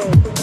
Hey.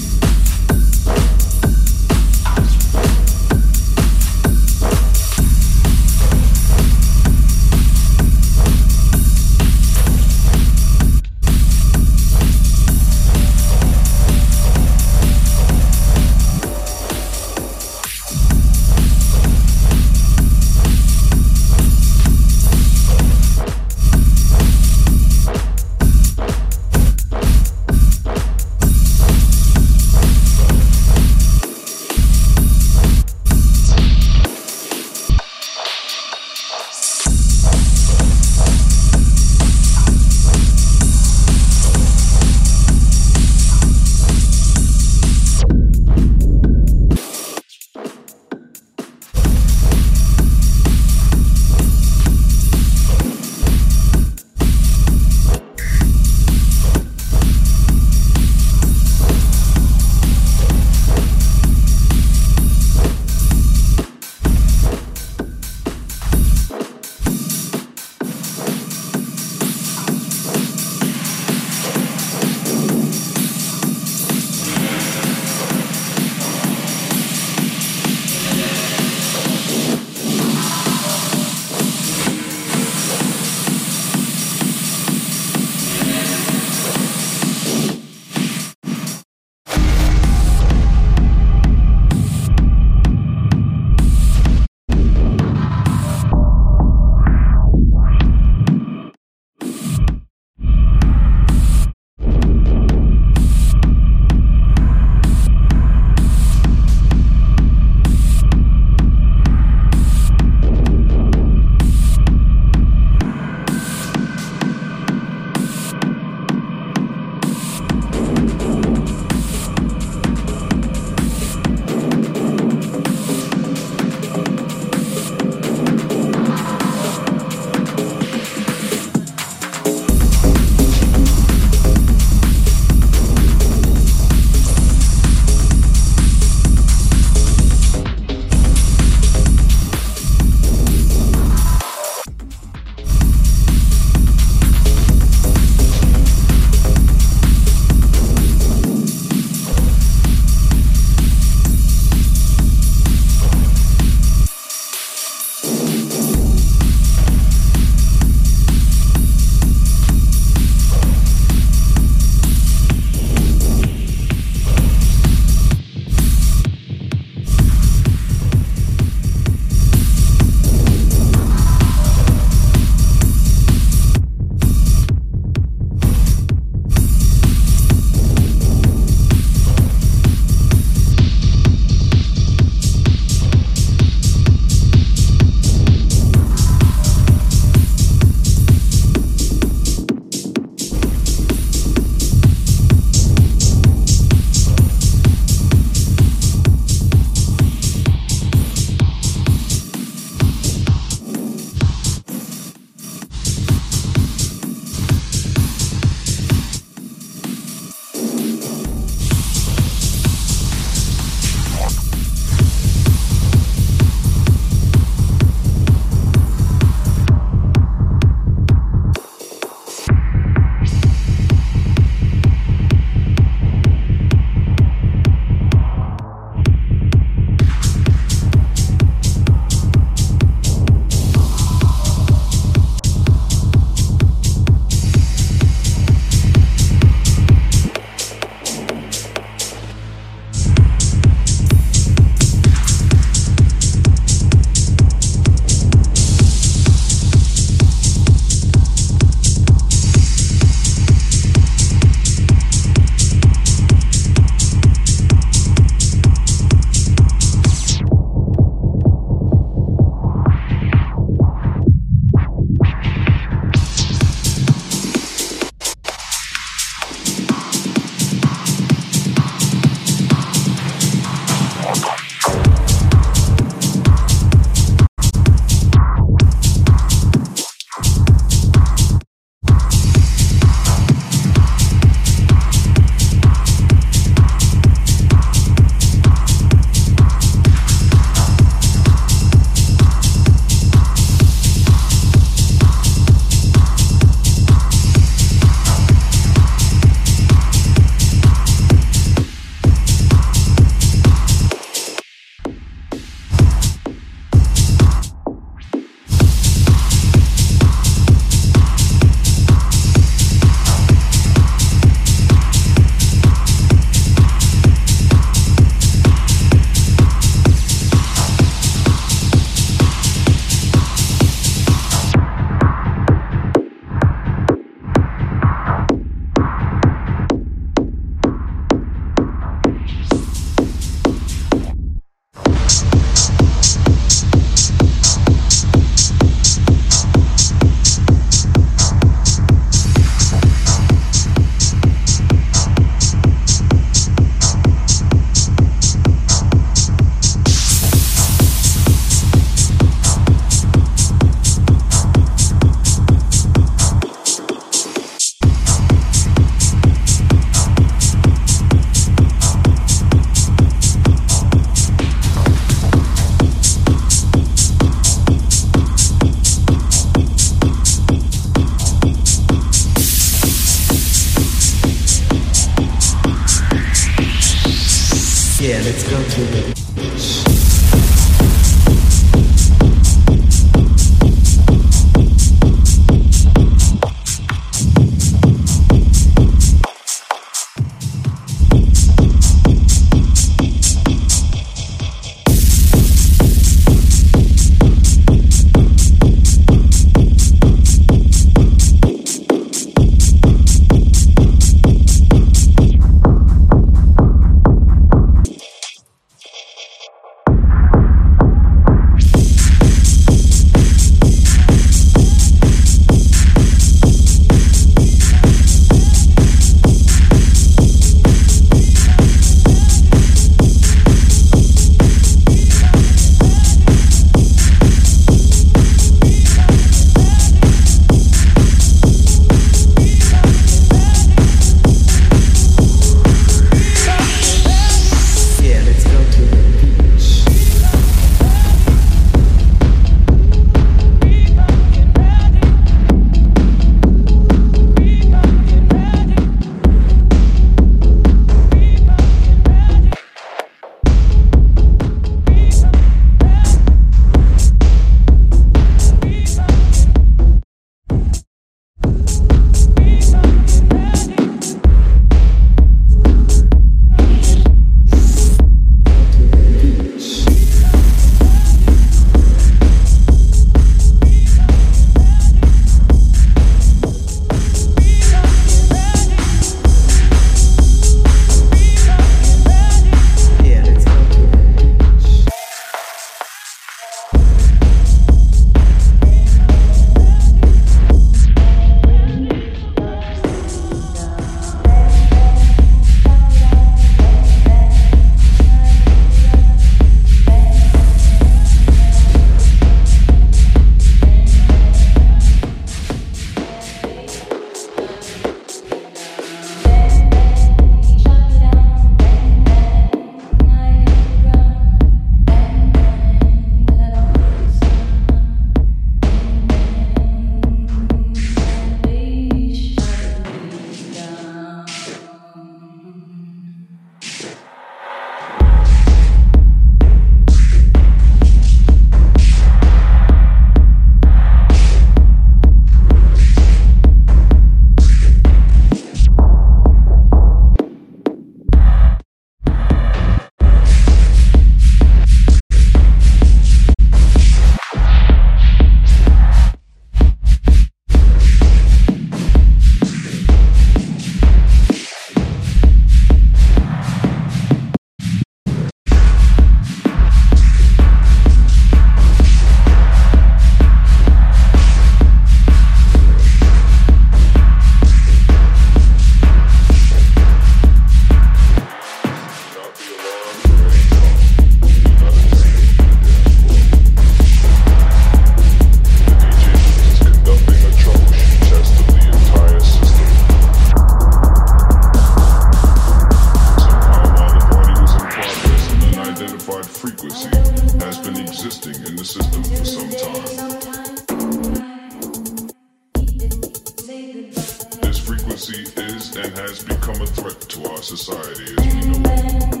become a threat to our society as we know it.